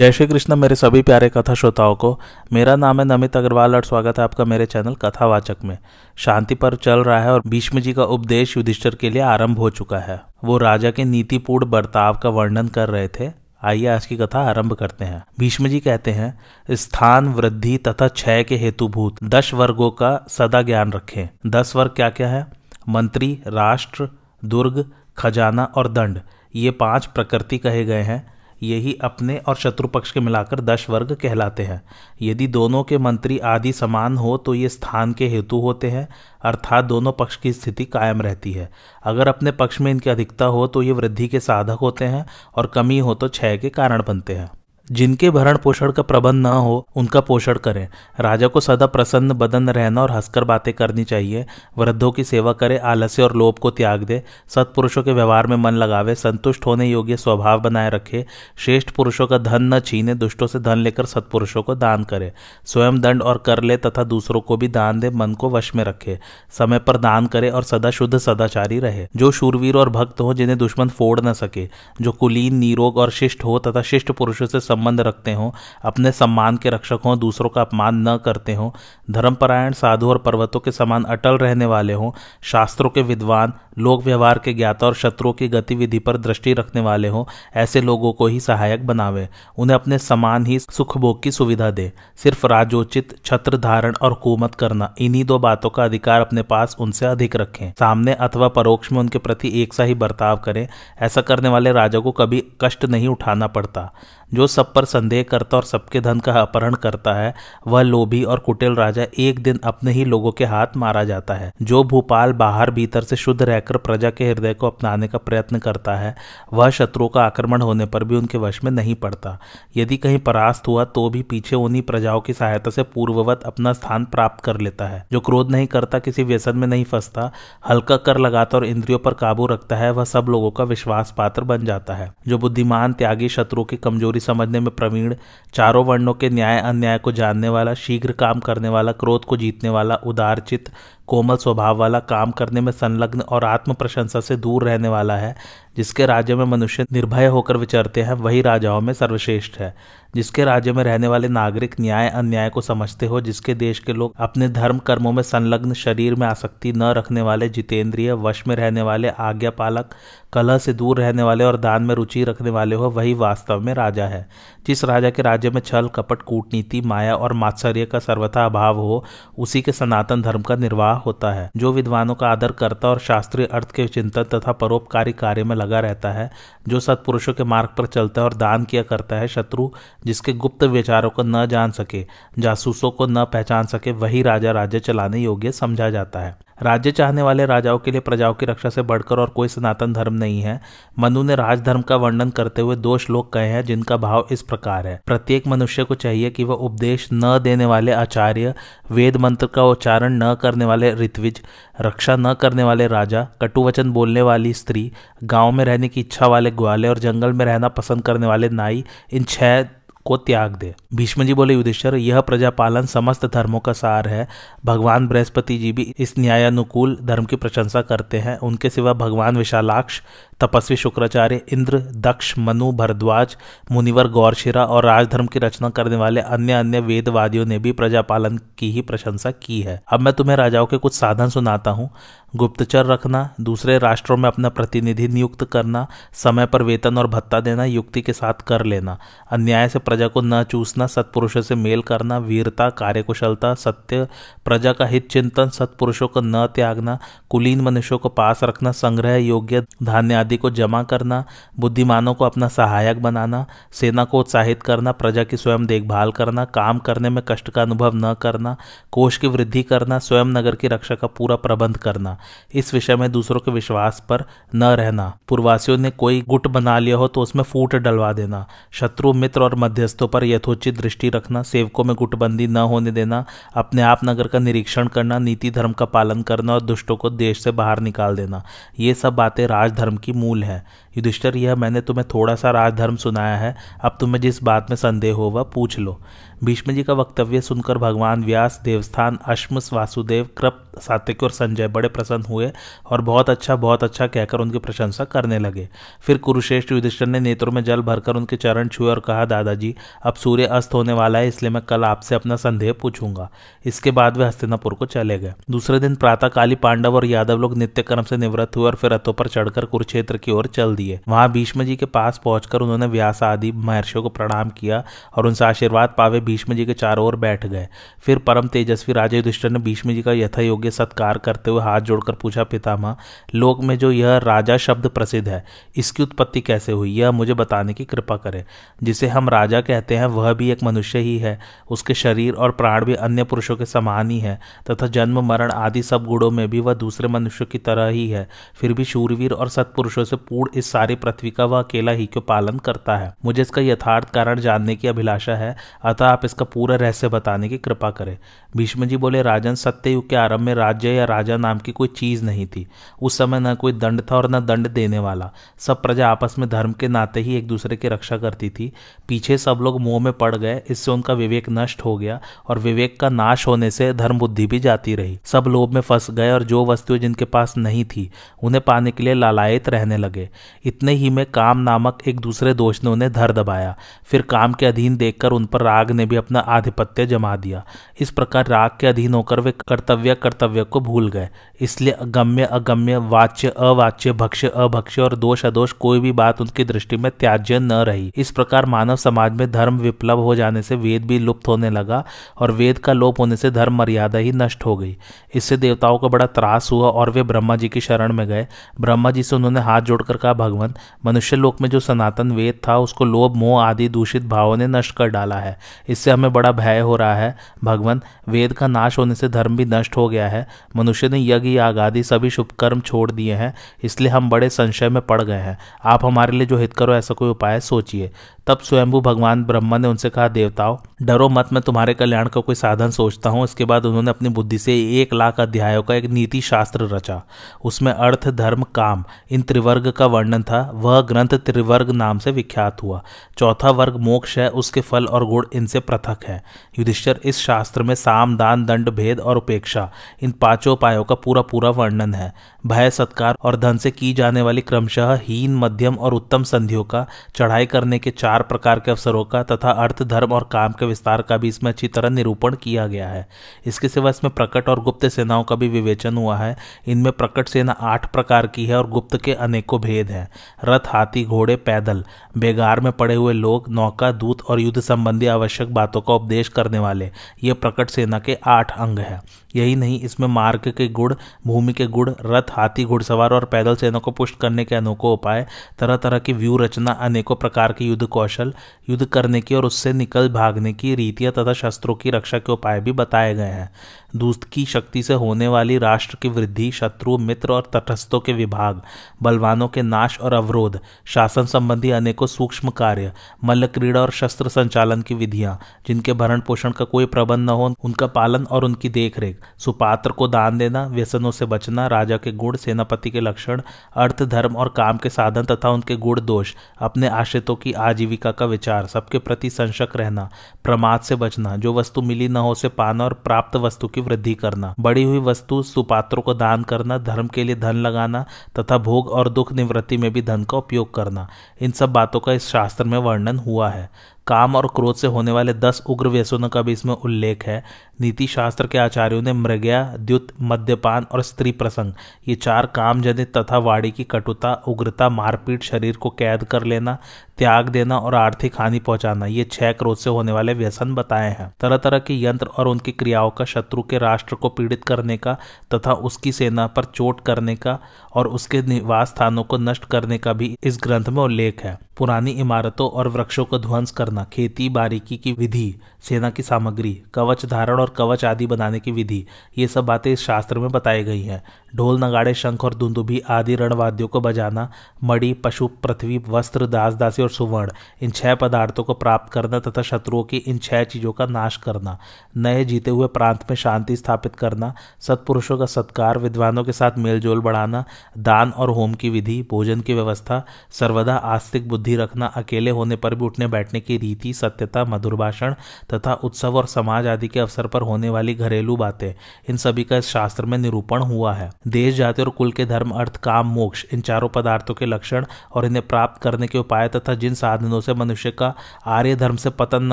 जय श्री कृष्ण, मेरे सभी प्यारे कथा श्रोताओं को। मेरा नाम है नमित अग्रवाल और स्वागत है आपका मेरे चैनल कथावाचक में। शांति पर चल रहा है और भीष्म जी का उपदेश युधिष्ठर के लिए आरंभ हो चुका है। वो राजा के नीतिपूर्ण बर्ताव का वर्णन कर रहे थे। आइए आज की कथा आरंभ करते हैं। भीष्म जी कहते हैं, स्थान, वृद्धि तथा क्षय के हेतुभूत दस वर्गों का सदा ज्ञान रखें। दस वर्ग क्या क्या है? मंत्री, राष्ट्र, दुर्ग, खजाना और दंड। ये पाँच प्रकृति कहे गए हैं। यही अपने और शत्रु पक्ष के मिलाकर दश वर्ग कहलाते हैं। यदि दोनों के मंत्री आदि समान हो तो ये स्थान के हेतु होते हैं, अर्थात दोनों पक्ष की स्थिति कायम रहती है। अगर अपने पक्ष में इनकी अधिकता हो तो ये वृद्धि के साधक होते हैं, और कमी हो तो क्षय के कारण बनते हैं। जिनके भरण पोषण का प्रबंध न हो, उनका पोषण करें। राजा को सदा प्रसन्न, बदन रहना और हंसकर बातें करनी चाहिए। वृद्धों की सेवा करे, आलस्य और लोभ को त्याग दे। सत्पुरुषों के व्यवहार में मन लगावे, संतुष्ट होने योग्य स्वभाव बनाए रखे। श्रेष्ठ पुरुषों का धन न छीने, दुष्टों से धन लेकर सत्पुरुषों को दान करे। स्वयं दंड और कर ले तथा दूसरों को भी दान दे, मन को वश में रखे। समय पर दान करे और सदा शुद्ध, सदाचारी रहे। जो शूरवीर और भक्त हो, जिन्हें दुश्मन फोड़ न सके, जो कुलीन, निरोग और शिष्ट हो तथा शिष्ट पुरुषों से संबंध रखते हों, अपने सम्मान के रक्षक हों, दूसरों का अपमान न करते हों, धर्मपरायण साधु और पर्वतों के समान अटल रहने वाले हों, शास्त्रों के विद्वान, लोक व्यवहार के ज्ञाता और शत्रुओं की गतिविधि पर दृष्टि रखने वाले हों, ऐसे लोगों को ही सहायक बनावे। उन्हें अपने समान ही सुख भोग की सुविधा दे। सिर्फ़ राजोचित छत्र धारण और हुकूमत करना, इन्हीं दो बातों का अधिकार अपने पास उनसे अधिक रखें। सामने अथवा परोक्ष में उनके प्रति एक सा ही बर्ताव करें, ऐसा करने वाले राजा को कभी कष्ट नहीं उठाना पड़ता। जो सब पर संदेह करता और सबके धन का अपहरण करता है, वह लोभी और कुटिल राजा एक दिन अपने ही लोगों के हाथ मारा जाता है। जो भूपाल बाहर भीतर से शुद्ध रहकर प्रजा के हृदय को अपनाने का प्रयत्न करता है, वह शत्रुओं का आक्रमण होने पर भी उनके वश में नहीं पड़ता। यदि कहीं परास्त हुआ तो भी पीछे उन्हीं प्रजाओं की सहायता से पूर्ववत अपना स्थान प्राप्त कर लेता है। जो क्रोध नहीं करता, किसी व्यसन में नहीं फंसता, हल्का कर लगाता और इंद्रियों पर काबू रखता है, वह सब लोगों का विश्वास पात्र बन जाता है। जो बुद्धिमान, त्यागी शत्रुओं की कमज़ोरी कमज़ोरी समझने में प्रवीण, चारों वर्णों के न्याय अन्याय को जानने वाला, शीघ्र काम करने वाला, क्रोध को जीतने वाला, उदारचित, कोमल स्वभाव वाला, काम करने में संलग्न और आत्म प्रशंसा से दूर रहने वाला है, जिसके राज्य में मनुष्य निर्भय होकर विचरते हैं, वही राजाओं में सर्वश्रेष्ठ है। जिसके राज्य में रहने वाले नागरिक न्याय अन्याय को समझते हो, जिसके देश के लोग अपने धर्म कर्मों में संलग्न, शरीर में आसक्ति न रखने वाले, जितेंद्रिय, वश में रहने वाले आज्ञा पालक कलह से दूर रहने वाले और दान में रुचि रखने वाले हो, वही वास्तव में राजा है। जिस राजा के राज्य में छल, कपट, कूटनीति, माया और मात्सर्य का सर्वथा अभाव हो, उसी के सनातन धर्म का निर्वाह होता है। जो विद्वानों का आदर करता और शास्त्रीय अर्थ के चिंतन तथा परोपकारी कार्य में लगा रहता है, जो सत्पुरुषों के मार्ग पर चलता है और दान किया करता है शत्रु, जिसके गुप्त विचारों को न जान सके, जासूसों को न पहचान सके, वही राजा राज्य चलाने योग्य समझा जाता है। राज्य चाहने वाले राजाओं के लिए प्रजाओं की रक्षा से बढ़कर और कोई सनातन धर्म नहीं है। मनु ने राजधर्म का वर्णन करते हुए दो श्लोक कहे हैं, जिनका भाव इस प्रकार है। प्रत्येक मनुष्य को चाहिए कि वह उपदेश न देने वाले आचार्य, वेद मंत्र का उच्चारण न करने वाले ऋत्विज, रक्षा न करने वाले राजा, कटुवचन बोलने वाली स्त्री, गाँव में रहने की इच्छा वाले ग्वाले और जंगल में रहना पसंद करने वाले नाई, इन छह को त्याग दे। भीष्म जी बोले, युधिष्ठर, यह प्रजापालन समस्त धर्मों का सार है। भगवान बृहस्पति जी भी इस न्यायानुकूल धर्म की प्रशंसा करते हैं। उनके सिवा भगवान विशालाक्ष तपस्वी शुक्राचार्य इंद्र, दक्ष, मनु, भरद्वाज, मुनिवर, गौरशिरा और राजधर्म की रचना करने वाले अन्य अन्य वेदवादियों ने भी प्रजापालन की ही प्रशंसा की है। अब मैं तुम्हें राजाओं के कुछ साधन सुनाता हूँ। गुप्तचर रखना, दूसरे राष्ट्रों में अपना प्रतिनिधि नियुक्त करना, समय पर वेतन और भत्ता देना, युक्ति के साथ कर लेना, अन्याय से प्रजा को न चूसना, सत्पुरुषों से मेल करना, वीरता, कार्यकुशलता, सत्य, प्रजा का हित चिंतन, सत्पुरुषों को न त्यागना, कुलीन मनुष्यों को पास रखना, संग्रह, योग्य धान्य आदि को जमा करना, बुद्धिमानों को अपना सहायक बनाना, सेना को उत्साहित करना, प्रजा की स्वयं देखभाल करना, काम करने में कष्ट का अनुभव न करना, कोष की वृद्धि करना, स्वयं नगर की रक्षा का पूरा प्रबंध करना। इस विषय में दूसरों के विश्वास पर न रहना। पूर्वासियों ने कोई गुट बना लिया हो तो उसमें फूट डलवा देना। शत्रु, मित्र और मध्यस्थों पर यथोचित दृष्टि रखना, सेवकों में गुटबंदी न होने देना, अपने आप नगर का निरीक्षण करना, नीति धर्म का पालन करना और दुष्टों को देश से बाहर निकाल देना। ये सब बातें राजधर्म की मूल है। युधिष्ठर, यह मैंने तुम्हें थोड़ा सा राजधर्म सुनाया है। अब तुम्हें जिस बात में संदेह हो वह पूछ लो। भीष्म जी का वक्तव्य सुनकर भगवान व्यास, देवस्थान, अश्म, वासुदेव, कृप, सात्विक और संजय बड़े प्रसन्न हुए और बहुत अच्छा बहुत अच्छा कहकर उनकी प्रशंसा करने लगे। फिर कुरुश्रेष्ठ युधिष्ठर ने नेत्रों में जल भरकर उनके चरण छुए और कहा, दादाजी, अब सूर्य अस्त होने वाला है, इसलिए मैं कल आपसे अपना संदेह पूछूँगा। इसके बाद वे हस्तिनापुर को चले गए। दूसरे दिन प्रातः काली पांडव और यादव लोग नित्य कर्म से निवृत्त हुए और फिर रथों पर चढ़कर कुरुक्षेत्र की ओर चल दिए। वहाँ भीष्म जी के पास पहुंचकर उन्होंने व्यास आदि महर्षियों को प्रणाम किया और उनसे आशीर्वाद पावे भीष्म जी के चारों ओर बैठ गए। फिर परम तेजस्वी राजा युधिष्ठर ने भीष्म जी का यथा योग्य सत्कार करते हुए हाथ जोड़कर पूछा, पितामह, लोक में जो यह राजा शब्द प्रसिद्ध है, इसकी उत्पत्ति कैसे हुई? यह मुझे बताने की कृपा करें। जिसे हम राजा कहते हैं, वह भी एक मनुष्य ही है। उसके शरीर और प्राण भी अन्य पुरुषों के समान ही है, तथा जन्म, मरण आदि सब गुणों में भी वह दूसरे मनुष्यों की तरह ही है। फिर भी शूरवीर और सत्पुरुषों से पूर्ण इस सारी पृथ्वी का वह अकेला ही क्यों पालन करता है? मुझे इसका यथार्थ कारण जानने की अभिलाषा है, अतः आप इसका पूरा रहस्य बताने की कृपा करें। भीष्म जी बोले, राजन सत्य युग के आरंभ में राज्य या राजा नाम की कोई चीज़ नहीं थी। उस समय न कोई दंड था और न दंड देने वाला। सब प्रजा आपस में धर्म के नाते ही एक दूसरे की रक्षा करती थी। पीछे सब लोग मोह में पड़ गए, इससे उनका विवेक नष्ट हो गया और विवेक का नाश होने से धर्म बुद्धि भी जाती रही। सब लोभ में फंस गए और जो वस्तुएँ जिनके पास नहीं थी, उन्हें पाने के लिए लालायित रहने लगे। इतने ही में काम नामक एक दूसरे दोष ने उन्हें धर दबाया। फिर काम के अधीन देखकर उन पर राग ने भी अपना आधिपत्य जमा दिया। इस प्रकार राग के अधीन होकर वे कर्तव्य कर्तव्य को भूल गए। इसलिए अगम्य अगम्य, वाच्य, अवाच्य, भक्ष्य, अभक्ष्य और दोष अदोष कोई भी बात उनकी दृष्टि में त्याज्य न रही। इस प्रकार मानव समाज में धर्म विप्लव हो जाने से वेद भी लुप्त होने लगा और वेद का लोप होने से धर्म मर्यादा ही नष्ट हो गई। इससे देवताओं को बड़ा त्रास हुआ और वे ब्रह्मा जी की शरण में गए। ब्रह्मा जी से उन्होंने हाथ जोड़कर कहा भगवान मनुष्य लोक में जो सनातन वेद था, उसको लोभ, मोह आदि दूषित भावों ने नष्ट कर डाला है। इससे हमें बड़ा भय हो रहा है। भगवान वेद का नाश होने से धर्म भी नष्ट हो गया है। मनुष्य ने यज्ञ, याग आदि सभी शुभकर्म छोड़ दिए हैं, इसलिए हम बड़े संशय में पड़ गए हैं। आप हमारे लिए जो हित करो, ऐसा कोई उपाय सोचिए। तब स्वयंभू भगवान ब्रह्मा ने उनसे कहा, देवताओं, डरो मत, मैं तुम्हारे कल्याण का कोई साधन सोचता हूँ। इसके बाद उन्होंने अपनी बुद्धि से एक लाख अध्यायों का एक नीति शास्त्र रचा। उसमें अर्थ, धर्म, काम, इन त्रिवर्ग का वर्णन था, वह ग्रंथ त्रिवर्ग नाम से विख्यात हुआ। चौथा वर्ग मोक्ष है, उसके फल और गुण इनसे पृथक है। युधिष्ठर इस शास्त्र में साम, दान, दंड, भेद और उपेक्षा, इन पाँचों उपायों का पूरा पूरा वर्णन है। भय, सत्कार और धन से की जाने वाली क्रमशः हीन, मध्यम और उत्तम संधियों का, चढ़ाई करने के चार प्रकार के अवसरों का तथा अर्थ, धर्म और काम के विस्तार का भी इसमें अच्छी तरह निरूपण किया गया है। इसके सिवा इसमें प्रकट और गुप्त सेनाओं का भी विवेचन हुआ है। इनमें प्रकट सेना आठ प्रकार की है और गुप्त के अनेकों भेद हैं। रथ, हाथी, घोड़े, पैदल। बेगार में पड़े हुए लोग, नौका, दूत और युद्ध संबंधी आवश्यक बातों का उपदेश करने वाले। ये प्रकट सेना के आठ अंग है। यही नहीं, इसमें मार्ग के गुण, भूमि के गुण, रथ, हाथी, घुड़सवार और पैदल सेना को पुष्ट करने के अनोखो उपाय तरह तरह की व्यू रचना अनेकों प्रकार के युद्ध कौशल, युद्ध करने की और उससे निकल भागने की रीतियाँ तथा शस्त्रों की रक्षा के उपाय भी बताए गए हैं। दूत की शक्ति से होने वाली राष्ट्र की वृद्धि, शत्रु, मित्र और तटस्थों के विभाग, बलवानों के नाश और अवरोध, शासन संबंधी अनेकों सूक्ष्म कार्य, मल्ल क्रीड़ा और शस्त्र संचालन की विधियाँ, जिनके भरण पोषण का कोई प्रबंध न हो, उनका पालन और उनकी देखरेख, सुपात्र को दान देना, व्यसनों से बचना, राजा के गुण, सेनापति के लक्षण, अर्थ, धर्म और काम के साधन तथा उनके गुण दोष, अपने आश्रितों की आजीविका का विचार, सबके प्रति संशक रहना, प्रमाद से बचना, जो वस्तु मिली न हो से पाना और प्राप्त वस्तु की वृद्धि करना, बड़ी हुई वस्तु सुपात्रों को दान करना, धर्म के लिए धन लगाना तथा भोग और दुख निवृत्ति में भी धन का उपयोग करना। इन सब बातों का इस शास्त्र में वर्णन हुआ है। काम और क्रोध से होने वाले दस उग्र व्यसनों का भी इसमें उल्लेख है। नीति शास्त्र के आचार्यों ने मृग्या, द्युत, मद्यपान और स्त्री प्रसंग, ये चार काम जनित तथा वाणी की कटुता, उग्रता, मारपीट, शरीर को कैद कर लेना, त्याग देना और आर्थिक हानि पहुंचाना, ये छह क्रोध से होने वाले व्यसन बताए हैं। तरह तरह के यंत्र और उनकी क्रियाओं का शत्रु के राष्ट्र को पीड़ित करने का तथा उसकी सेना पर चोट करने का और उसके निवास स्थानों को नष्ट करने का भी इस ग्रंथ में उल्लेख है। पुरानी इमारतों और वृक्षों को ध्वंस कर करना, खेती, बारीकी की विधि, सेना की सामग्री, कवच धारण और कवच आदि बनाने की विधि, ये सब बातें इस शास्त्र में बताई गई हैं। ढोल, नगाड़े, शंख और दुंदुभी आदि रणवाद्यों को बजाना, मणि, पशु, पृथ्वी, वस्त्र, दास, दासी और सुवर्ण, इन छह पदार्थों को प्राप्त करना तथा शत्रुओं की इन छह चीज़ों का नाश करना, नए जीते हुए प्रांत में शांति स्थापित करना, सत्पुरुषों का सत्कार, विद्वानों के साथ मेलजोल बढ़ाना, दान और होम की विधि, भोजन की व्यवस्था, सर्वदा आस्तिक बुद्धि रखना, अकेले होने पर भी उठने बैठने की रीति, सत्यता, मधुर भाषण तथा उत्सव और समाज आदि के अवसर पर होने वाली घरेलू बातें, इन सभी का इस शास्त्र में निरूपण हुआ है। देश, जाति और कुल के धर्म, अर्थ, काम, मोक्ष, इन चारों पदार्थों के लक्षण और इन्हें प्राप्त करने के उपाय तथा जिन साधनों से मनुष्य का आर्य धर्म से पतन न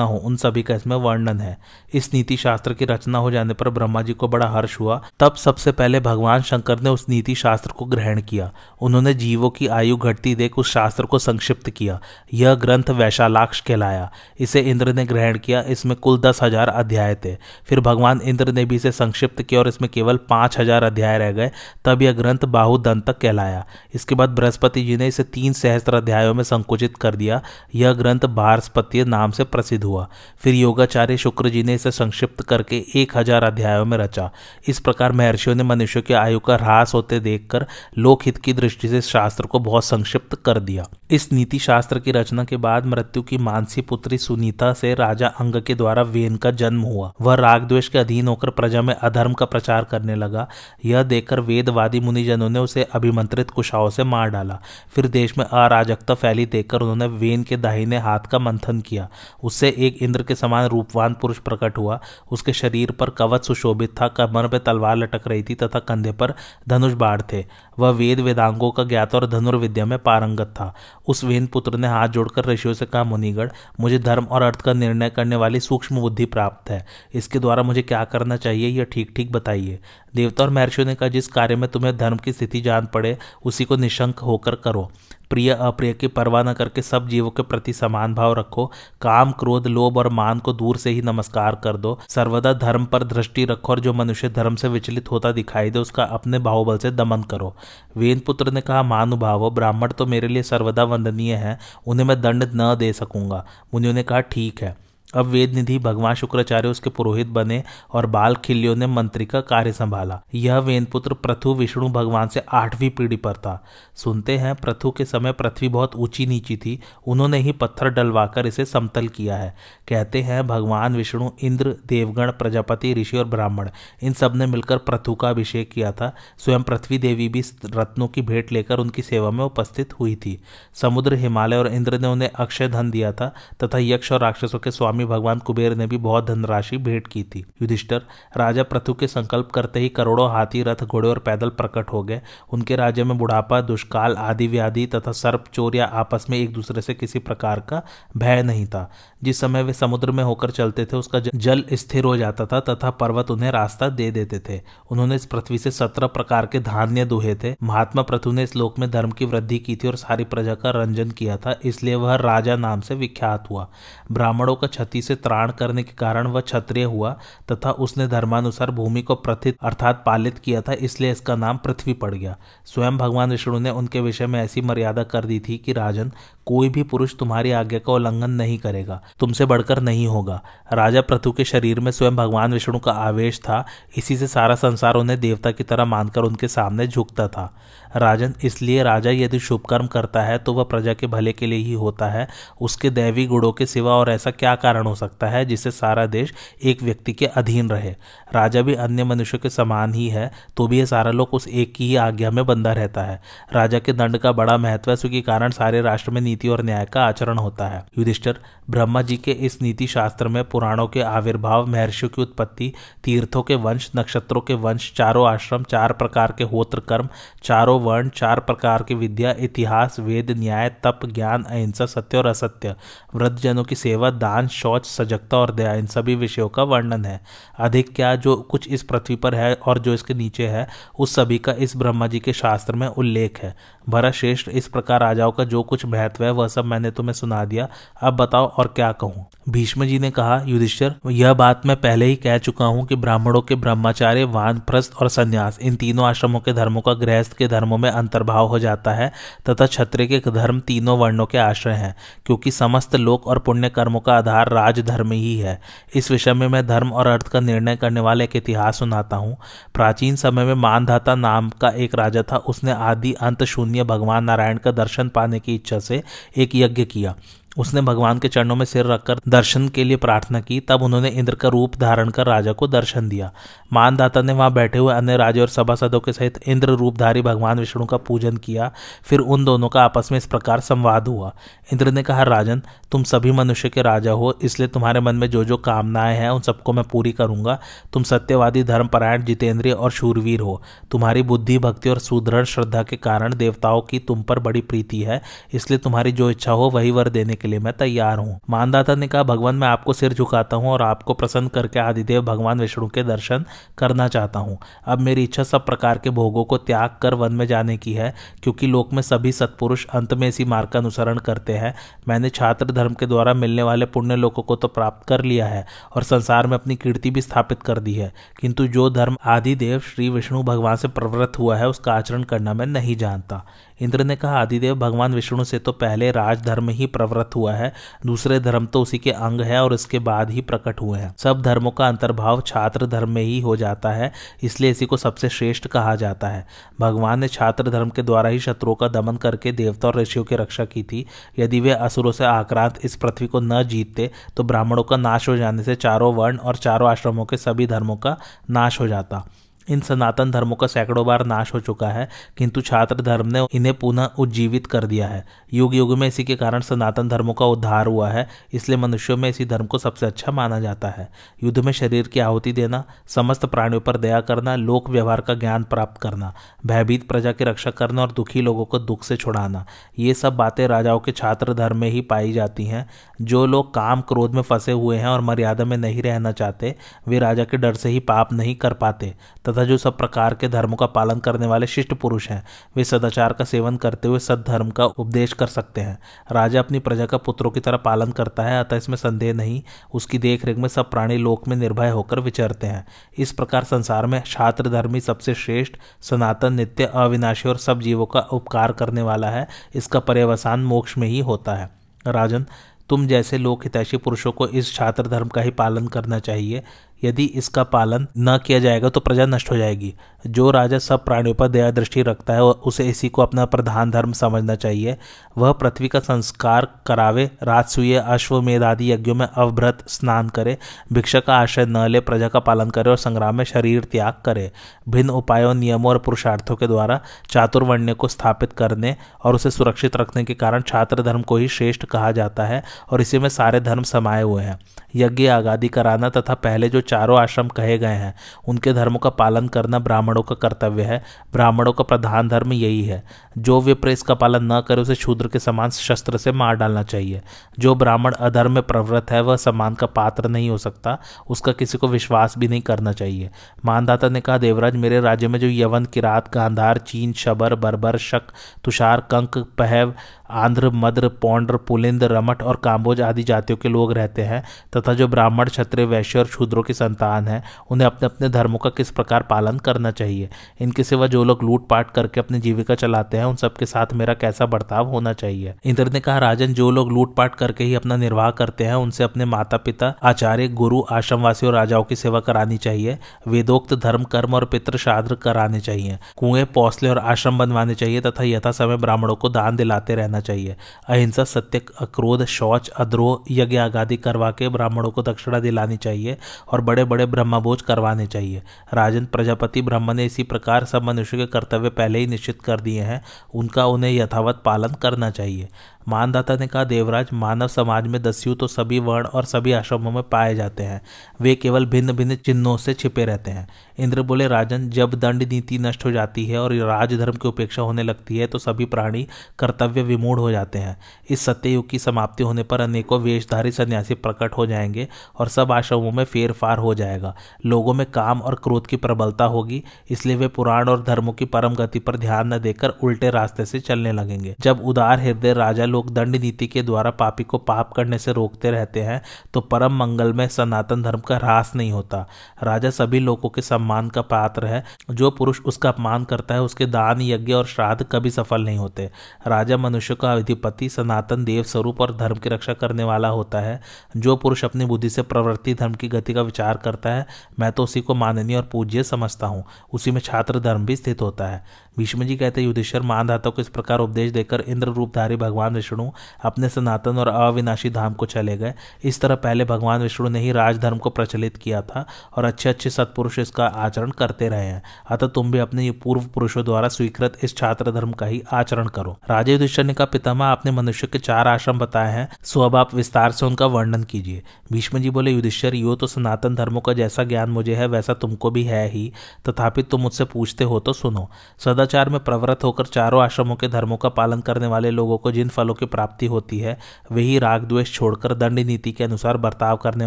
हो, उन सभी का इसमें वर्णन है। इस नीति शास्त्र की रचना हो जाने पर ब्रह्मा जी को बड़ा हर्ष हुआ। तब सबसे पहले भगवान शंकर ने उस नीति शास्त्र को ग्रहण किया। उन्होंने जीवों की आयु घटती देख उस शास्त्र को संक्षिप्त किया। यह ग्रंथ वैशालाक्ष कहलाया। इसे इंद्र ने ग्रहण किया। इसमें कुल दस हज़ार अध्याय थे। फिर भगवान इंद्र ने भी इसे संक्षिप्त किया और इसमें केवल पाँच हज़ार अध्याय रह गए। तब यह ग्रंथ बाहुदंतक कहलाया। इसके बाद बृहस्पति जी ने इसे तीन सहस्त्र अध्यायों में संकुचित कर दिया। यह ग्रंथ बारस्पतीय नाम से प्रसिद्ध हुआ। फिर योगाचार्य शुक्र जी ने इसे संक्षिप्त करके एक हज़ार अध्यायों में रचा। इस प्रकार महर्षियों ने मनुष्य की आयु का ह्रास होते देखकर लोकहित की दृष्टि से शास्त्र को बहुत संक्षिप्त कर दिया। इस नीति शास्त्र की रचना के बाद मृत्यु की मानसी पुत्री सुनीता से राजा अंग के द्वारा वेन का जन्म हुआ। वह राग द्वेष के अधीन होकर प्रजा में अधर्म का प्रचार करने लगा। यह देखकर वेदवादी मुनिजनों ने उसे अभिमंत्रित कुशाओं से मार डाला। फिर देश में अराजकता फैली देखकर उन्होंने वेन के दाहिने हाथ का मंथन किया। उससे एक इंद्र के समान रूपवान पुरुष प्रकट हुआ। उसके शरीर पर कवच सुशोभित था, कमर पर तलवार लटक रही थी तथा कंधे पर धनुष बाढ़ थे। वह वेद वेदांगों का ज्ञात और धनुर्विद्या में पारंगत था। उस वेन पुत्र ने हाथ जोड़कर ऋषियों से कहा मुनिगढ़ मुझे धर्म और अर्थ का निर्णय करने वाली सूक्ष्म बुद्धि प्राप्त है। इसके द्वारा मुझे क्या करना चाहिए, यह ठीक ठीक बताइए। देवता और महर्षियों ने कहा, जिस कार्य में तुम्हें धर्म की स्थिति जान पड़े, उसी को निशंक होकर करो। प्रिय अप्रिय की परवाह न करके सब जीवों के प्रति समान भाव रखो। काम, क्रोध, लोभ और मान को दूर से ही नमस्कार कर दो। सर्वदा धर्म पर दृष्टि रखो और जो मनुष्य धर्म से विचलित होता दिखाई दे, उसका अपने बाहुबल से दमन करो। वेन पुत्र ने कहा, मानुभाव, ब्राह्मण तो मेरे लिए सर्वदा वंदनीय है, उन्हें मैं दंड न दे सकूँगा। मुनियों ने कहा, ठीक है। अब वेद निधि भगवान शुक्राचार्य उसके पुरोहित बने और बाल खिल्लियों ने मंत्री का कार्य संभाला। यह वेनपुत्र प्रथु विष्णु भगवान से आठवीं पीढ़ी पर था। सुनते हैं प्रथु के समय पृथ्वी बहुत ऊँची नीची थी। उन्होंने ही पत्थर डलवाकर इसे समतल किया है। कहते हैं, भगवान विष्णु, इंद्र, देवगण, प्रजापति, ऋषि और ब्राह्मण, इन सबने मिलकर प्रथु का अभिषेक किया था। स्वयं पृथ्वी देवी भी रत्नों की भेंट लेकर उनकी सेवा में उपस्थित हुई थी। समुद्र, हिमालय और इंद्र ने उन्हें अक्षय धन दिया था तथा यक्ष और राक्षसों के स्वामी स्वामी भगवान कुबेर ने भी बहुत धनराशि भेंट की थी। युधिष्ठर, राजा प्रथु के संकल्प करते ही करोड़ों हाथी, रथ, घोड़े और पैदल प्रकट हो गए। उनके राज्य में बुढ़ापा, दुष्काल आदि व्याधि तथा सर्प, चोर या आपस में एक दूसरे से किसी प्रकार का भय नहीं था। जिस समय वे समुद्र में होकर चलते थे, उसका जल स्थिर हो जाता था तथा पर्वत उन्हें रास्ता दे देते थे। उन्होंने इस पृथ्वी से सत्रह प्रकार के धान्य दुहे थे। महात्मा प्रथु ने इस लोक में धर्म की वृद्धि की थी और सारी प्रजा का रंजन किया था, इसलिए वह राजा नाम से विख्यात हुआ। ब्राह्मणों का क्षति से त्राण करने के कारण वह क्षत्रिय हुआ तथा उसने धर्मानुसार भूमि को प्रथित अर्थात पालित किया था, इसलिए इसका नाम पृथ्वी पड़ गया। स्वयं भगवान विष्णु ने उनके विषय में ऐसी मर्यादा कर दी थी कि राजन, कोई भी पुरुष तुम्हारी आज्ञा का उल्लंघन नहीं करेगा, तुमसे बढ़कर नहीं होगा। राजा पृथु के शरीर में स्वयं भगवान विष्णु का आवेश था, इसी से सारा संसार उन्हें देवता की तरह मानकर उनके सामने झुकता था। राजन, इसलिए राजा यदि शुभ कर्म करता है तो वह प्रजा के भले के लिए ही होता है। उसके दैवी गुणों के सिवा और ऐसा क्या कारण हो सकता है, जिससे सारा देश एक व्यक्ति के अधीन रहे? राजा भी अन्य मनुष्यों के समान ही है तो भी यह सारा लोग उस एक की ही आज्ञा में बंधा रहता है। राजा के दंड का बड़ा महत्व है उसके कारण सारे राष्ट्र में नीति और न्याय का आचरण होता है। युधिष्ठर ब्रह्मा जी के इस नीति शास्त्र में पुराणों के आविर्भाव, महर्षियों की उत्पत्ति, तीर्थों के वंश, नक्षत्रों के वंश, चारों आश्रम, चार प्रकार के होत्र कर्म, चारों वर्ण, चार प्रकार की विद्या, इतिहास, वेद, न्याय, तप, ज्ञान, अहिंसा, सत्य और असत्य। वृद्धजनों की सेवा, दान, शौच, सजगता और दया, इन सभी विषयों का वर्णन है। अधिक क्या जो कुछ इस पृथ्वी पर है और जो इसके नीचे है, उस सभी का इस ब्रह्मा जी के शास्त्र में उल्लेख है। भरत श्रेष्ठ इस प्रकार राजाओं का जो कुछ महत्व है, वह सब मैंने तुम्हें सुना दिया। अब बताओ और क्या कहूँ? भीष्म जी ने कहा, युधिष्ठिर, यह बात मैं पहले ही कह चुका हूँ कि ब्राह्मणों के ब्रह्मचार्य, वानप्रस्थ और संन्यास, इन तीनों आश्रमों के धर्मों का गृहस्थ के धर्मों में अंतर्भाव हो जाता है, तथा क्षत्रिय के धर्म तीनों वर्णों के आश्रय हैं, क्योंकि समस्त लोक और पुण्य कर्मों का आधार राजधर्म ही है। इस विषय में मैं धर्म और अर्थ का निर्णय करने वाले एक इतिहास सुनाता हूँ। प्राचीन समय में मानधाता नाम का एक राजा था, उसने आदि अंत शून्य भगवान नारायण का दर्शन पाने की इच्छा से एक यज्ञ किया। उसने भगवान के चरणों में सिर रखकर दर्शन के लिए प्रार्थना की, तब उन्होंने इंद्र का रूप धारण कर राजा को दर्शन दिया। मानदाता ने वहाँ बैठे हुए अन्य राजे और सभासदों के सहित इंद्र रूपधारी भगवान विष्णु का पूजन किया। फिर उन दोनों का आपस में इस प्रकार संवाद हुआ। इंद्र ने कहा, राजन, तुम सभी मनुष्य के राजा हो, इसलिए तुम्हारे मन में जो जो कामनाएँ हैं, उन सबको मैं पूरी करूँगा। तुम सत्यवादी, धर्मपरायण, जितेंद्रिय और शूरवीर हो। तुम्हारी बुद्धि, भक्ति और सुदृढ़ श्रद्धा के कारण देवताओं की तुम पर बड़ी प्रीति है। इसलिए तुम्हारी जो इच्छा हो, वही वर देने लिए मैं तैयार हूँ। मानदाता ने कहा, भगवान, मैं आपको सिर झुकाता हूँ और आपको प्रसन्न करके आदिदेव भगवान विष्णु के दर्शन करना चाहता हूँ। अब मेरी इच्छा सब प्रकार के भोगों को त्याग कर वन में जाने की है, क्योंकि लोक में सभी सत्पुरुष अंत में इसी मार्ग का अनुसरण करते हैं। मैंने छात्र धर्म के द्वारा मिलने वाले पुण्य लोगों को तो प्राप्त कर लिया है और संसार में अपनी कीर्ति भी स्थापित कर दी है। किंतु जो धर्म आदि देव श्री विष्णु भगवान से प्रवृत्त हुआ है, उसका आचरण करना मैं नहीं जानता। इंद्र ने कहा, आदिदेव, भगवान विष्णु से तो पहले राजधर्म ही प्रवृत्त हुआ है, दूसरे धर्म तो उसी के अंग है और इसके बाद ही प्रकट हुए हैं। सब धर्मों का अंतर्भाव छात्र धर्म में ही हो जाता है, इसलिए इसी को सबसे श्रेष्ठ कहा जाता है। भगवान ने छात्र धर्म के द्वारा ही शत्रुओं का दमन करके देवता और ऋषियों की रक्षा की थी। यदि वे असुरों से आक्रांत इस पृथ्वी को न जीतते तो ब्राह्मणों का नाश हो जाने से चारों वर्ण और चारों आश्रमों के सभी धर्मों का नाश हो जाता। इन सनातन धर्मों का सैकड़ों बार नाश हो चुका है, किंतु छात्र धर्म ने इन्हें पुनः उज्जीवित कर दिया है। युग युग में इसी के कारण सनातन धर्मों का उद्धार हुआ है, इसलिए मनुष्यों में इसी धर्म को सबसे अच्छा माना जाता है। युद्ध में शरीर की आहुति देना, समस्त प्राणियों पर दया करना, लोक व्यवहार का ज्ञान प्राप्त करना, भयभीत प्रजा की रक्षा करना और दुखी लोगों को दुख से छुड़ाना, ये सब बातें राजाओं के छात्र धर्म में ही पाई जाती हैं जो लोग काम क्रोध में फंसे हुए हैं और मर्यादा में नहीं रहना चाहते, वे राजा के डर से ही पाप नहीं कर पाते, तथा जो सब प्रकार के धर्मों का पालन करने वाले शिष्ट पुरुष हैं, वे सदाचार का सेवन करते हुए सद्धर्म का उपदेश कर सकते हैं। राजा अपनी प्रजा का पुत्रों की तरह पालन करता है, अतः इसमें संदेह नहीं, उसकी देखरेख में सब प्राणी लोक में निर्भय होकर विचरते हैं। इस प्रकार संसार में छात्र धर्मी सबसे श्रेष्ठ, सनातन, नित्य, अविनाशी और सब जीवों का उपकार करने वाला है, इसका पर्यवसान मोक्ष में ही होता है। राजन तुम जैसे लोक हितैषी पुरुषों को इस छात्र धर्म का ही पालन करना चाहिए। यदि इसका पालन न किया जाएगा तो प्रजा नष्ट हो जाएगी। जो राजा सब प्राणियों पर दया दृष्टि रखता है उसे इसी को अपना प्रधान धर्म समझना चाहिए। वह पृथ्वी का संस्कार करावे राजसूय अश्वमेध आदि यज्ञों में अवभ्रत स्नान करे भिक्षा का आश्रय न ले, प्रजा का पालन करे और संग्राम में शरीर त्याग करे। भिन्न उपायों, नियमों और पुरुषार्थों के द्वारा चातुर्वण्य को स्थापित करने और उसे सुरक्षित रखने के कारण छात्र धर्म को ही श्रेष्ठ कहा जाता है और इसी में सारे धर्म समाये हुए हैं। यज्ञ, आगादी कराना तथा पहले जो चारों आश्रम कहे गए हैं। उनके धर्मों का पालन करना ब्राह्मणों का कर्तव्य है। ब्राह्मणों का प्रधान धर्म यही है। जो विप्र इसका पालन न करे, उसे शूद्र के समान शस्त्र से मार डालना चाहिए। जो ब्राह्मण अधर्म में प्रवृत्त है, वह सम्मान का पात्र नहीं हो सकता। उसका किसी को विश्वास भी नहीं करना चाहिए। मानदाता ने कहा, देवराज, मेरे राज्य में जो यवन, किरात, गांधार, चीन, शबर, बर्बर, शक, तुषार, कंक, पहव आंध्र, मद्र, पौंड्र, पुलिंद, रमठ और काम्बोज आदि जातियों के लोग रहते हैं तथा जो ब्राह्मण, क्षत्रिय, वैश्य और शूद्रों की संतान है, उन्हें अपने अपने धर्मों का किस प्रकार पालन करना चाहिए? इनके सिवा जो लोग लूटपाट करके अपनी जीविका चलाते हैं, उन सबके साथ मेरा कैसा बर्ताव होना चाहिए? इंद्र ने कहा, राजन, जो लोग लूटपाट करके ही अपना निर्वाह करते हैं, उनसे अपने माता पिता आचार्य, गुरु, आश्रमवासी और राजाओं की सेवा करानी चाहिए। वेदोक्त धर्म, कर्म और पितृ श्राद्ध कराने चाहिए। कुएँ, पौसले और आश्रम बनवाने चाहिए तथा यथा समय ब्राह्मणों को दान दिलाते रहना चाहिए। अहिंसा, सत्य अक्रोध शौच, अद्रोह, यज्ञ, आगादि करवा के ब्राह्मणों को दक्षिणा दिलानी चाहिए और बड़े बड़े ब्रह्मभोज करवाने चाहिए। राजन, प्रजापति, ब्रह्म ने इसी प्रकार सब मनुष्य के कर्तव्य पहले ही निश्चित कर दिए हैं। उनका उन्हें यथावत पालन करना चाहिए। मानदाता ने कहा, देवराज, मानव समाज में दस्यु तो सभी वर्ण और सभी आश्रमों में पाए जाते हैं। वे केवल भिन्न भिन्न चिन्हों से छिपे रहते हैं इंद्र बोले, राजन, जब दंड नीति नष्ट हो जाती है और राजधर्म की उपेक्षा होने लगती है तो सभी प्राणी कर्तव्य विमूढ़ हो जाते हैं। इस सत्य युग की समाप्ति होने पर अनेकों वेशधारी सन्यासी प्रकट हो जाएँगे और सब आश्रमों में फेरफार हो जाएगा। लोगों में काम और क्रोध की प्रबलता होगी, इसलिए वे पुराण और धर्मों की परम गति पर ध्यान न देकर उल्टे रास्ते से चलने लगेंगे। जब उदार हृदय राजा लोग दंड नीति के द्वारा पापी को पाप करने से रोकते रहते हैं तो परम मंगल में सनातन धर्म का ह्रास नहीं होता। राजा सभी लोगों के सम्मान का पात्र है। जो पुरुष उसका अपमान करता है, उसके दान, यज्ञ और श्राद्ध कभी सफल नहीं होते। राजा मनुष्य का अधिपति सनातन देव स्वरूप और धर्म की रक्षा करने वाला होता है। जो पुरुष अपनी बुद्धि से प्रवृत्ति, धर्म की गति का विचार करता है, मैं तो उसी को माननीय और पूज्य समझता हूँ। उसी में छात्र धर्म भी स्थित होता है। भीष्म जी कहते युधिष्ठर मानधाता को इस प्रकार उपदेश देकर इंद्र रूपधारी भगवान विष्णु अपने सनातन और अविनाशी धाम को चले गए। इस तरह पहले भगवान विष्णु ने ही राजधर्म को प्रचलित किया था और अच्छे अच्छे सत्पुरुष इसका आचरण करते रहे हैं। अतः तुम भी अपने पूर्व पुरुषों द्वारा स्वीकृत इस छात्र धर्म का ही आचरण करो। राजा युधिष्ठर ने कहा पितामह आपने मनुष्य के चार आश्रम बताए हैं, सो अब आप विस्तार से उनका वर्णन कीजिए। भीष्म जी बोले, युधिष्ठर, यो तो सनातन धर्मों का जैसा ज्ञान मुझे है, वैसा तुमको भी है ही। तथापि तुम मुझसे पूछते हो तो सुनो। सदाचार में प्रवृत्त होकर चारों आश्रमों के धर्मों का पालन करने वाले लोगों को जिन फलों की प्राप्ति होती है वही राग द्वेष छोड़कर दंड नीति के अनुसार बर्ताव करने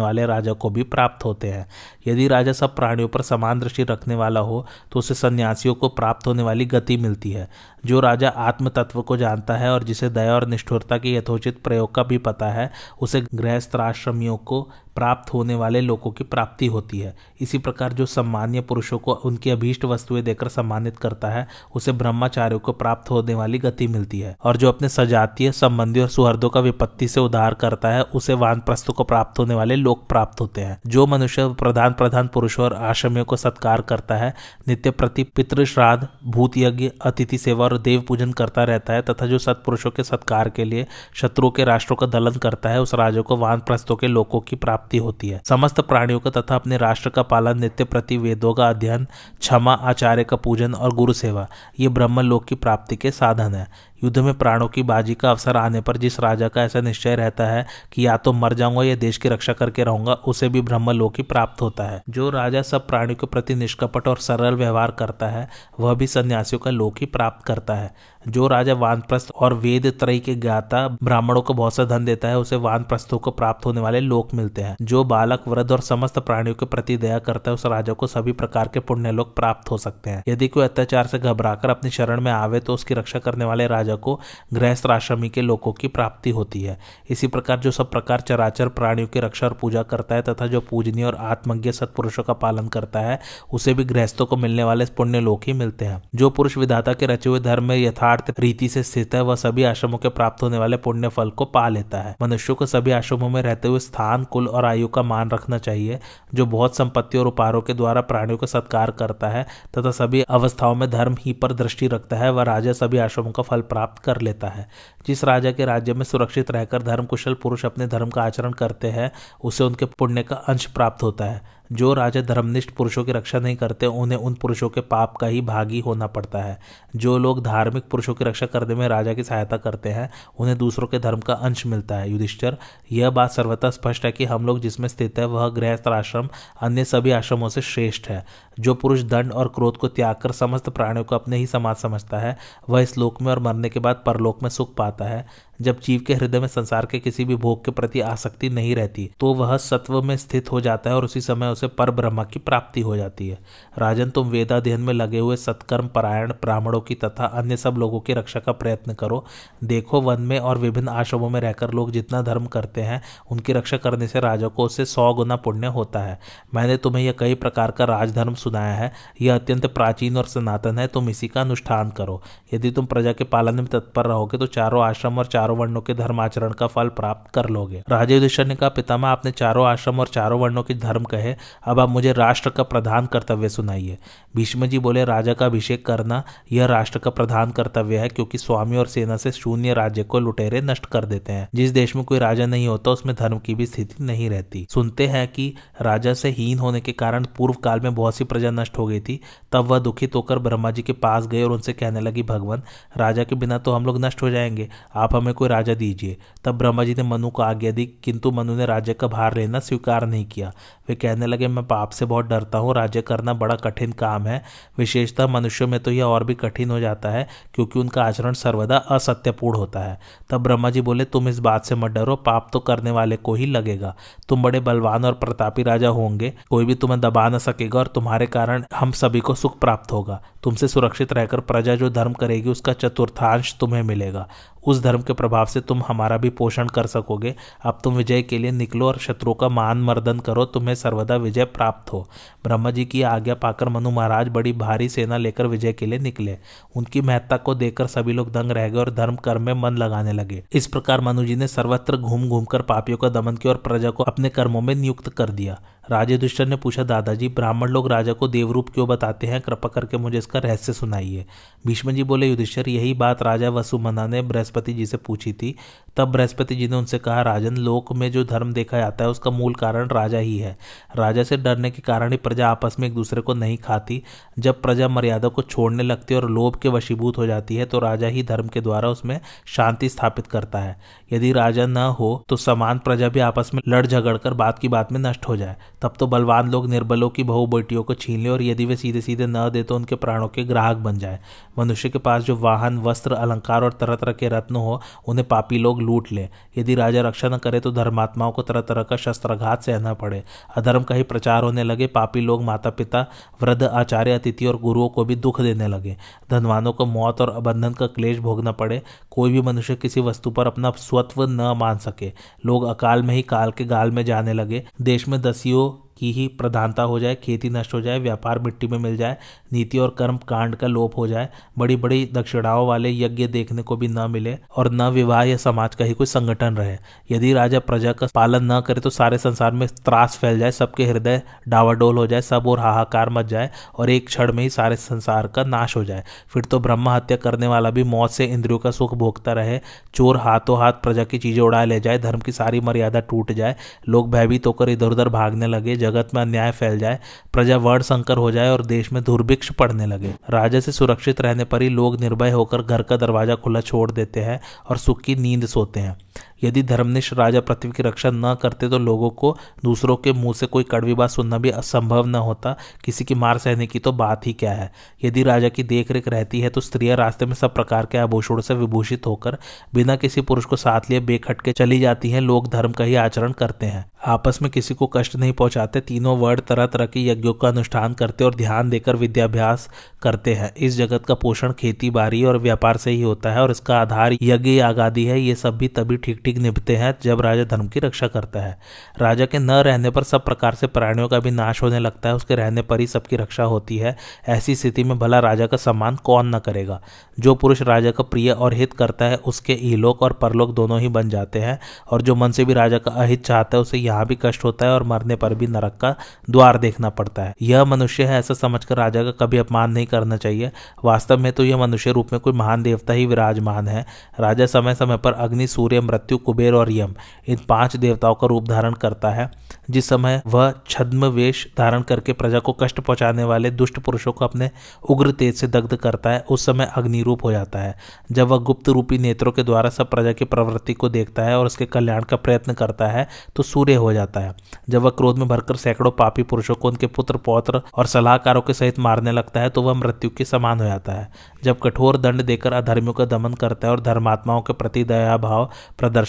वाले राजा को भी प्राप्त होते हैं। यदि राजा सब प्राणियों पर समान दृष्टि रखने वाला हो तो उसे सन्यासियों को प्राप्त होने वाली गति मिलती है। जो राजा आत्म तत्व को जानता है और जिसे दया और निष्ठुरता के यथोचित प्रयोग का भी पता है, उसे गृहस्थाश्रमियों को प्राप्त होने वाले लोगों की प्राप्ति होती है। इसी प्रकार जो सम्मान्य पुरुषों को उनकी अभीष्ट वस्तुएँ देकर सम्मानित करता है, उसे ब्रह्मचार्यों को प्राप्त होने वाली गति मिलती है। और जो अपने सजातीय संबंधी और सुहर्दों का विपत्ति से उद्धार करता है, उसे वानप्रस्थ को प्राप्त होने वाले लोग प्राप्त होते हैं। जो मनुष्य प्रधान प्रधान पुरुषों और आश्रमियों को सत्कार करता है, नित्य प्रति पितृ श्राद्ध, भूत यज्ञ, अतिथि सेवा और देव पूजन करता रहता है, तथा जो सत्पुरुषों के सत्कार के लिए शत्रुओं के राष्ट्रों का दलन करता है, उस राजा को वानप्रस्थों के लोगों की प्राप्ति प्राप्ति होती है। समस्त प्राणियों का तथा अपने राष्ट्र का पालन, नित्य प्रति वेदों का अध्ययन, क्षमा, आचार्य का पूजन और गुरु सेवा, ये ब्रह्म लोक की प्राप्ति के साधन है। युद्ध में प्राणों की बाजी का अवसर आने पर जिस राजा का ऐसा निश्चय रहता है कि या तो मर जाऊँगा या देश की रक्षा करके रहूँगा, उसे भी ब्रह्मलोक ही प्राप्त होता है। जो राजा सब प्राणियों के प्रति निष्कपट और सरल व्यवहार करता है, वह भी सन्यासियों का लोक ही प्राप्त करता है। जो राजा वानप्रस्थ और वेद त्रय के ज्ञाता ब्राह्मणों को बहुत सा धन देता है, उसे वानप्रस्थों को प्राप्त होने वाले लोक मिलते हैं। जो बालक, वृद्ध और समस्त प्राणियों के प्रति दया करता है, उस राजा को सभी प्रकार के पुण्य लोक प्राप्त हो सकते हैं। यदि कोई अत्याचार से घबराकर अपनी शरण में आवे तो उसकी रक्षा करने वाले राजा को गृहस्थ आश्रमी के लोगों की प्राप्ति होती है। इसी प्रकार जो सब प्रकार चराचर प्राणियों की रक्षा और पूजा करता है तथा जो पूजनीय और आत्मज्ञ सत्पुरुषों का पालन करता है, उसे भी गृहस्थों को मिलने वाले पुण्य लोक ही मिलते हैं। जो पुरुष विधाता के रचे हुए धर्म में यथार्थ रीति से स्थित है, वह सभी आश्रमों के प्राप्त होने वाले पुण्य फल को पा लेता है। मनुष्यों को सभी आश्रमों में रहते हुए स्थान, कुल और आयु का मान रखना चाहिए, जो बहुत संपत्ति और उपहारों के द्वारा प्राणियों का सत्कार करता है तथा सभी अवस्थाओं में धर्म ही पर दृष्टि रखता है, वह राजा सभी आश्रमों का फल प्राप्त कर लेता है। जिस राजा के राज्य में सुरक्षित रहकर धर्मकुशल पुरुष अपने धर्म का आचरण करते हैं, उसे उनके पुण्य का अंश प्राप्त होता है। जो राजा धर्मनिष्ठ पुरुषों की रक्षा नहीं करते, उन्हें उन पुरुषों के पाप का ही भागी होना पड़ता है। जो लोग धार्मिक पुरुषों की रक्षा करने में राजा की सहायता करते हैं, उन्हें दूसरों के धर्म का अंश मिलता है। युधिष्ठर, यह बात सर्वथा स्पष्ट है कि हम लोग जिसमें स्थित है, वह गृहस्थ आश्रम अन्य सभी आश्रमों से श्रेष्ठ है। जो पुरुष दंड और क्रोध को त्याग कर समस्त प्राणियों को अपने ही समाज समझता है, वह इस लोक में और मरने के बाद परलोक में सुख पाता है। जब जीव के हृदय में संसार के किसी भी भोग के प्रति आसक्ति नहीं रहती तो वह सत्व में स्थित हो जाता है और उसी समय उसे पर ब्रह्म की प्राप्ति हो जाती है। राजन, तुम वेदाध्ययन में लगे हुए सत्कर्म, परायण, ब्राह्मणों की तथा अन्य सब लोगों की रक्षा का प्रयत्न करो। देखो वन में और विभिन्न आश्रमों में रहकर लोग जितना धर्म करते हैं, उनकी रक्षा करने से राजा को उससे सौ गुना पुण्य होता है। मैंने तुम्हें यह कई प्रकार का राजधर्म सुनाया है। यह अत्यंत प्राचीन और सनातन है। तुम इसी का अनुष्ठान करो। यदि तुम प्रजा के पालन में तत्पर रहोगे तो चारों आश्रम और चारों वर्णों के धर्माचरण का फल प्राप्त कर लोगे। राजा ने कहा, पितामह, आपने चारों आश्रम और चारों वर्णों के धर्म कहे, अब आप मुझे राष्ट्र का प्रधान कर्तव्य सुनाइए। भीष्म जी बोले, राजा का अभिषेक करना यह राष्ट्र का प्रधान कर्तव्य है, क्योंकि स्वामी और सेना से शून्य राज्य को लुटेरे नष्ट कर देते हैं। जिस देश में कोई राजा नहीं होता, उसमें धर्म की भी स्थिति नहीं रहती। सुनते हैं कि राजा से हीन होने के कारण पूर्व काल में बहुत सी प्रजा नष्ट हो गई थी। तब वह दुखित होकर ब्रह्मा जी के पास गए और उनसे कहने लगी, भगवान, राजा के बिना तो हम लोग नष्ट हो जाएँगे। आप हमें हमें कोई राजा दीजिए। तब ब्रह्मा जी ने मनु को आज्ञा दी, किंतु मनु ने राज्य का भार लेना स्वीकार नहीं किया। वे कहने लगे, मैं पाप से बहुत डरता हूँ, राज्य करना बड़ा कठिन काम है। विशेषतः मनुष्यों में तो यह और भी कठिन हो जाता है, क्योंकि उनका आचरण सर्वदा असत्यपूर्ण होता है। तब ब्रह्मा जी बोले, तुम इस बात से मत डरो, पाप तो करने वाले को ही लगेगा। तुम बड़े बलवान और प्रतापी राजा होंगे, कोई भी तुम्हें दबा न सकेगा और तुम्हारे कारण हम सभी को सुख प्राप्त होगा। तुमसे सुरक्षित रहकर प्रजा जो धर्म करेगी, उसका चतुर्थांश तुम्हें मिलेगा। उस धर्म के प्रभाव से तुम हमारा भी पोषण कर सकोगे। अब तुम विजय के लिए निकलो और शत्रुओं का मान मर्दन करो, तुम्हें सर्वदा विजय प्राप्त हो। ब्रह्मा जी की आज्ञा पाकर मनु महाराज बड़ी भारी सेना लेकर विजय के लिए निकले। उनकी महत्ता को देखकर सभी लोग दंग रह गए और धर्म कर्म में मन लगाने लगे। इस प्रकार मनु जी ने सर्वत्र घूम घूम कर पापियों का दमन किया और प्रजा को अपने कर्मों में नियुक्त कर दिया। राजे दुष्टर ने पूछा, दादाजी, ब्राह्मण लोग राजा को देवरूप क्यों बताते हैं? कृपा करके मुझे इसका रहस्य सुनाइए। भीष्म जी बोले, युधिष्ठर, यही बात राजा वसुमना ने बृहस्पति जी से पूछी थी। तब बृहस्पति जी ने उनसे कहा, राजन, लोक में जो धर्म देखा जाता है, उसका मूल कारण राजा ही है। राजा से डरने के कारण ही प्रजा आपस में एक दूसरे को नहीं खाती। जब प्रजा मर्यादा को छोड़ने लगती है और लोभ के वशीभूत हो जाती है तो राजा ही धर्म के द्वारा उसमें शांति स्थापित करता है। यदि राजा न हो तो समान प्रजा भी आपस में लड़ झगड़ कर बात की बात में नष्ट हो जाए। तब तो बलवान लोग निर्बलों की बहु बेटियों को छीन ले और यदि वे सीधे सीधे न दे तो उनके प्राणों के ग्राहक बन जाए। मनुष्य के पास जो वाहन, वस्त्र, अलंकार और तरह तरह के रत्न हो, उन्हें पापी लोग लूट ले। यदि राजा रक्षा न करे तो धर्मात्माओं को तरह तरह का शस्त्राघात सहना पड़े। अधर्म का ही प्रचार होने लगे, पापी लोग माता पिता वृद्ध, आचार्य, अतिथि और गुरुओं को भी दुख देने लगे। धनवानों को मौत और अबंधन का क्लेश भोगना पड़े। कोई भी मनुष्य किसी वस्तु पर अपना स्वत्व न मान सके। लोग अकाल में ही काल के गाल में जाने लगे। देश में दसियों की ही प्रधानता हो जाए, खेती नष्ट हो जाए, व्यापार मिट्टी में मिल जाए, नीति और कर्म कांड का लोप हो जाए बड़ी बड़ी दक्षिणाओं वाले यज्ञ देखने को भी न मिले और न विवाह या समाज का ही कोई संगठन रहे। यदि राजा प्रजा का पालन न करे तो सारे संसार में त्रास फैल जाए, सबके हृदय डावाडोल हो जाए, सब और हाहाकार मच जाए और एक क्षण में ही सारे संसार का नाश हो जाए। फिर तो ब्रह्म हत्या करने वाला भी मौत से इंद्रियों का सुख भोगता रहे, चोर हाथों हाथ प्रजा की चीज़ें उड़ा ले जाए, धर्म की सारी मर्यादा टूट जाए, लोग भयभीत होकर इधर उधर भागने लगे जगत में अन्याय फैल जाए, प्रजा वर्ण संकर हो जाए और देश में दुर्भिक्ष पड़ने लगे। राजा से सुरक्षित रहने पर ही लोग निर्भय होकर घर का दरवाज़ा खुला छोड़ देते हैं और सुख की नींद सोते हैं। यदि धर्मनिष्ठ राजा पृथ्वी की रक्षा न करते तो लोगों को दूसरों के मुँह से कोई कड़वी बात सुनना भी असंभव न होता। किसी की मार सहने की तो बात ही क्या है? यदि राजा की देखरेख रहती है तो स्त्रियाँ रास्ते में सब प्रकार के आभूषणों से विभूषित होकर बिना किसी पुरुष को साथ लिए बेखटके चली जाती हैं, लोग धर्म का ही आचरण करते हैं। आपस में किसी को कष्ट नहीं पहुंचाते, तीनों वर्ड तरह तरह के यज्ञों का अनुष्ठान करते और ध्यान देकर विद्याभ्यास करते हैं। इस जगत का पोषण खेती बाड़ी और व्यापार से ही होता है और इसका आधार यज्ञ आगादी है, ये सब भी तभी ठीक ठीक निभते हैं जब राजा धर्म की रक्षा करता है। राजा के न रहने पर सब प्रकार से प्राणियों का भी नाश होने लगता है, उसके रहने पर ही सबकी रक्षा होती है। ऐसी स्थिति में भला राजा का सम्मान कौन न करेगा? जो पुरुष राजा का प्रिय और हित करता है, उसके इलोक और परलोक दोनों ही बन जाते हैं, और जो मन से भी राजा का अहित चाहता है, उसे यहाँ भी कष्ट होता है और मरने पर भी नरक का द्वार देखना पड़ता है। यह मनुष्य है, ऐसा समझकर राजा का कभी अपमान नहीं करना चाहिए। वास्तव में तो यह मनुष्य रूप में कोई महान देवता ही विराजमान है। राजा समय समय पर अग्नि, सूर्य, मृत्यु कुबेर और यम, इन पाँच देवताओं का रूप धारण करता है। जिस समय वह छद्म वेश धारण करके प्रजा को कष्ट पहुँचाने वाले दुष्ट पुरुषों को अपने उग्र तेज से दग्ध करता है, उस समय अग्नि रूप हो जाता है। जब वह गुप्त रूपी नेत्रों के द्वारा सब प्रजा की प्रवृत्ति को देखता है और उसके कल्याण का प्रयत्न करता है तो सूर्य हो जाता है। जब वह क्रोध में भरकर सैकड़ों पापी पुरुषों को उनके पुत्र, पौत्र और सलाहकारों के सहित मारने लगता है तो वह मृत्यु के समान हो जाता है। जब कठोर दंड देकर अधर्मियों का दमन करता है और धर्मात्माओं के प्रति दया भाव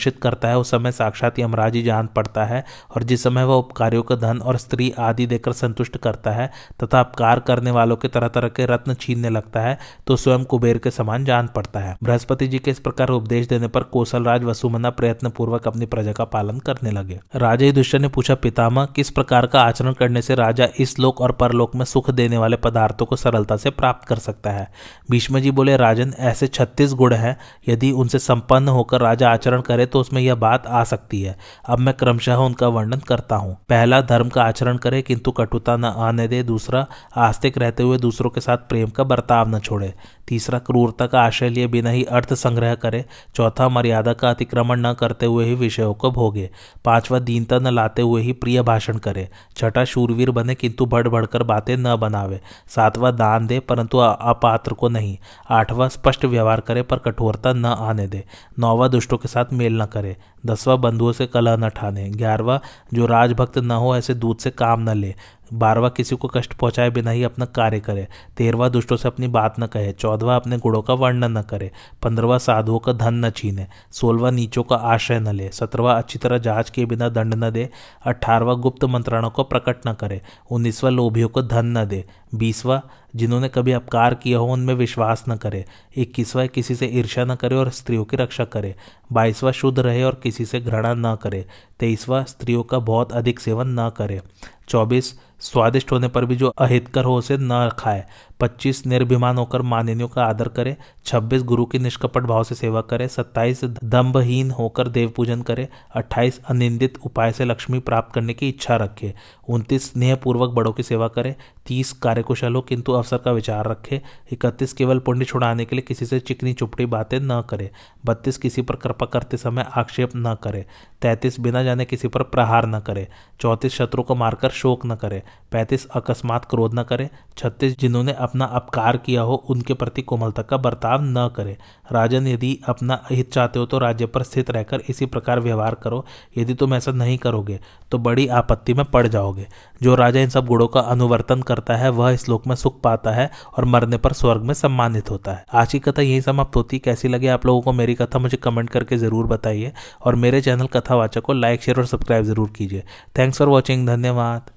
प्रदर्शित करता है, उस समय साक्षात यमराज ही जान पड़ता है और जिस समय वह उपकारियों का धन और स्त्री आदि देकर संतुष्ट करता है तथा अपकार करने वालों के तरह तरह के रत्न छीनने लगता है तो स्वयं कुबेर के समान जान पड़ता है। बृहस्पति जी के इस प्रकार उपदेश देने पर कौशल राज वसुमना प्रयत्न पूर्वक अपनी प्रजा का पालन करने लगे। राजा युधिष्ठर ने पूछा, पितामह, किस प्रकार का आचरण करने से राजा इस लोक और परलोक में सुख देने वाले पदार्थों को सरलता से प्राप्त कर सकता है? भीष्म जी बोले, राजन, ऐसे छत्तीस गुण हैं। यदि उनसे संपन्न होकर राजा आचरण करे करे तो उसमें यह बात आ सकती है। अब मैं क्रमशः उनका वर्णन करता हूँ। पहला, धर्म का आचरण करे, किंतु कटुता न आने दे। दूसरा, आस्तिक रहते हुए दूसरों के साथ प्रेम का बर्ताव न छोड़े। तीसरा, क्रूरता का आश्रय लिए बिना ही अर्थ संग्रह करे। चौथा, मर्यादा का अतिक्रमण न करते हुए ही विषयों को भोगे। पांचवा, दीनता न लाते हुए ही प्रिय भाषण करे। छठा, शूरवीर बने, किंतु बढ़ बढ़कर बातें न बनावे। सातवां, दान दे, परंतु अपात्र को नहीं। आठवां, स्पष्ट व्यवहार करे, पर कठोरता न आने दे। नौवा, दुष्टों के साथ मेल न करे। दसवां बंधुओं से कलह न ठाने। ग्यारहवा, जो राजभक्त न हो, ऐसे दूध से काम न ले। बारहवा किसी को कष्ट पहुँचाए बिना ही अपना कार्य करे। तेरहवा दुष्टों से अपनी बात न कहे। चौदहवा अपने गुणों का वर्णन न करे। पंद्रहवा साधुओं का धन न छीने। सोलहवा नीचों का आश्रय न ले। सत्रहवा अच्छी तरह जाँच के बिना दंड न दे। अठारहवा गुप्त मंत्राणों को प्रकट न करे। उन्नीसवा लोभियों को धन न दे। बीसवा, जिन्होंने कभी अपकार किया हो, उनमें विश्वास न करे। इक्कीसवा, किसी से ईर्ष्या न करे और स्त्रियों की रक्षा करे। बाईसवा, शुद्ध रहे और किसी से घृणा न करे। तेईसवा, स्त्रियों का बहुत अधिक सेवन न करे। चौबीस स्वादिष्ट होने पर भी जो अहितकर हो उसे न खाए। पच्चीस निर्भिमान होकर मानिनियों का आदर करें, छब्बीस गुरु की निष्कपट भाव से सेवा करें, सत्ताईस दम्भहीन होकर देव पूजन करें, अट्ठाईस अनिंदित उपाय से लक्ष्मी प्राप्त करने की इच्छा रखें, उनतीस स्नेहपूर्वक बड़ों की सेवा करें, तीस कार्यकुशल हो किंतु अवसर का विचार रखें, इकतीस केवल पुण्य छुड़ाने के लिए किसी से चिकनी चुपड़ी बातें न करें, बत्तीस किसी पर कृपा करते समय आक्षेप न करें, तैंतीस बिना जाने किसी पर प्रहार न करें, चौंतीस शत्रु को मारकर शोक न करें, पैंतीस अकस्मात क्रोध न करें, छत्तीस जिन्होंने अपना अपकार किया हो, उनके प्रति कोमलता का बर्ताव न करें। राजन, यदि अपना हित चाहते हो तो राज्य पर स्थित रहकर इसी प्रकार व्यवहार करो। यदि तुम ऐसा नहीं करोगे तो बड़ी आपत्ति में पड़ जाओगे। जो राजा इन सब गुणों का अनुवर्तन करता है, वह इस लोक में सुख पाता है और मरने पर स्वर्ग में सम्मानित होता है। आज की कथा यही समाप्त होती। कैसी लगी आप लोगों को मेरी कथा, मुझे कमेंट करके ज़रूर बताइए। और मेरे चैनल कथावाचक को लाइक, शेयर और सब्सक्राइब ज़रूर कीजिए। थैंक्स फॉर वॉचिंग, धन्यवाद।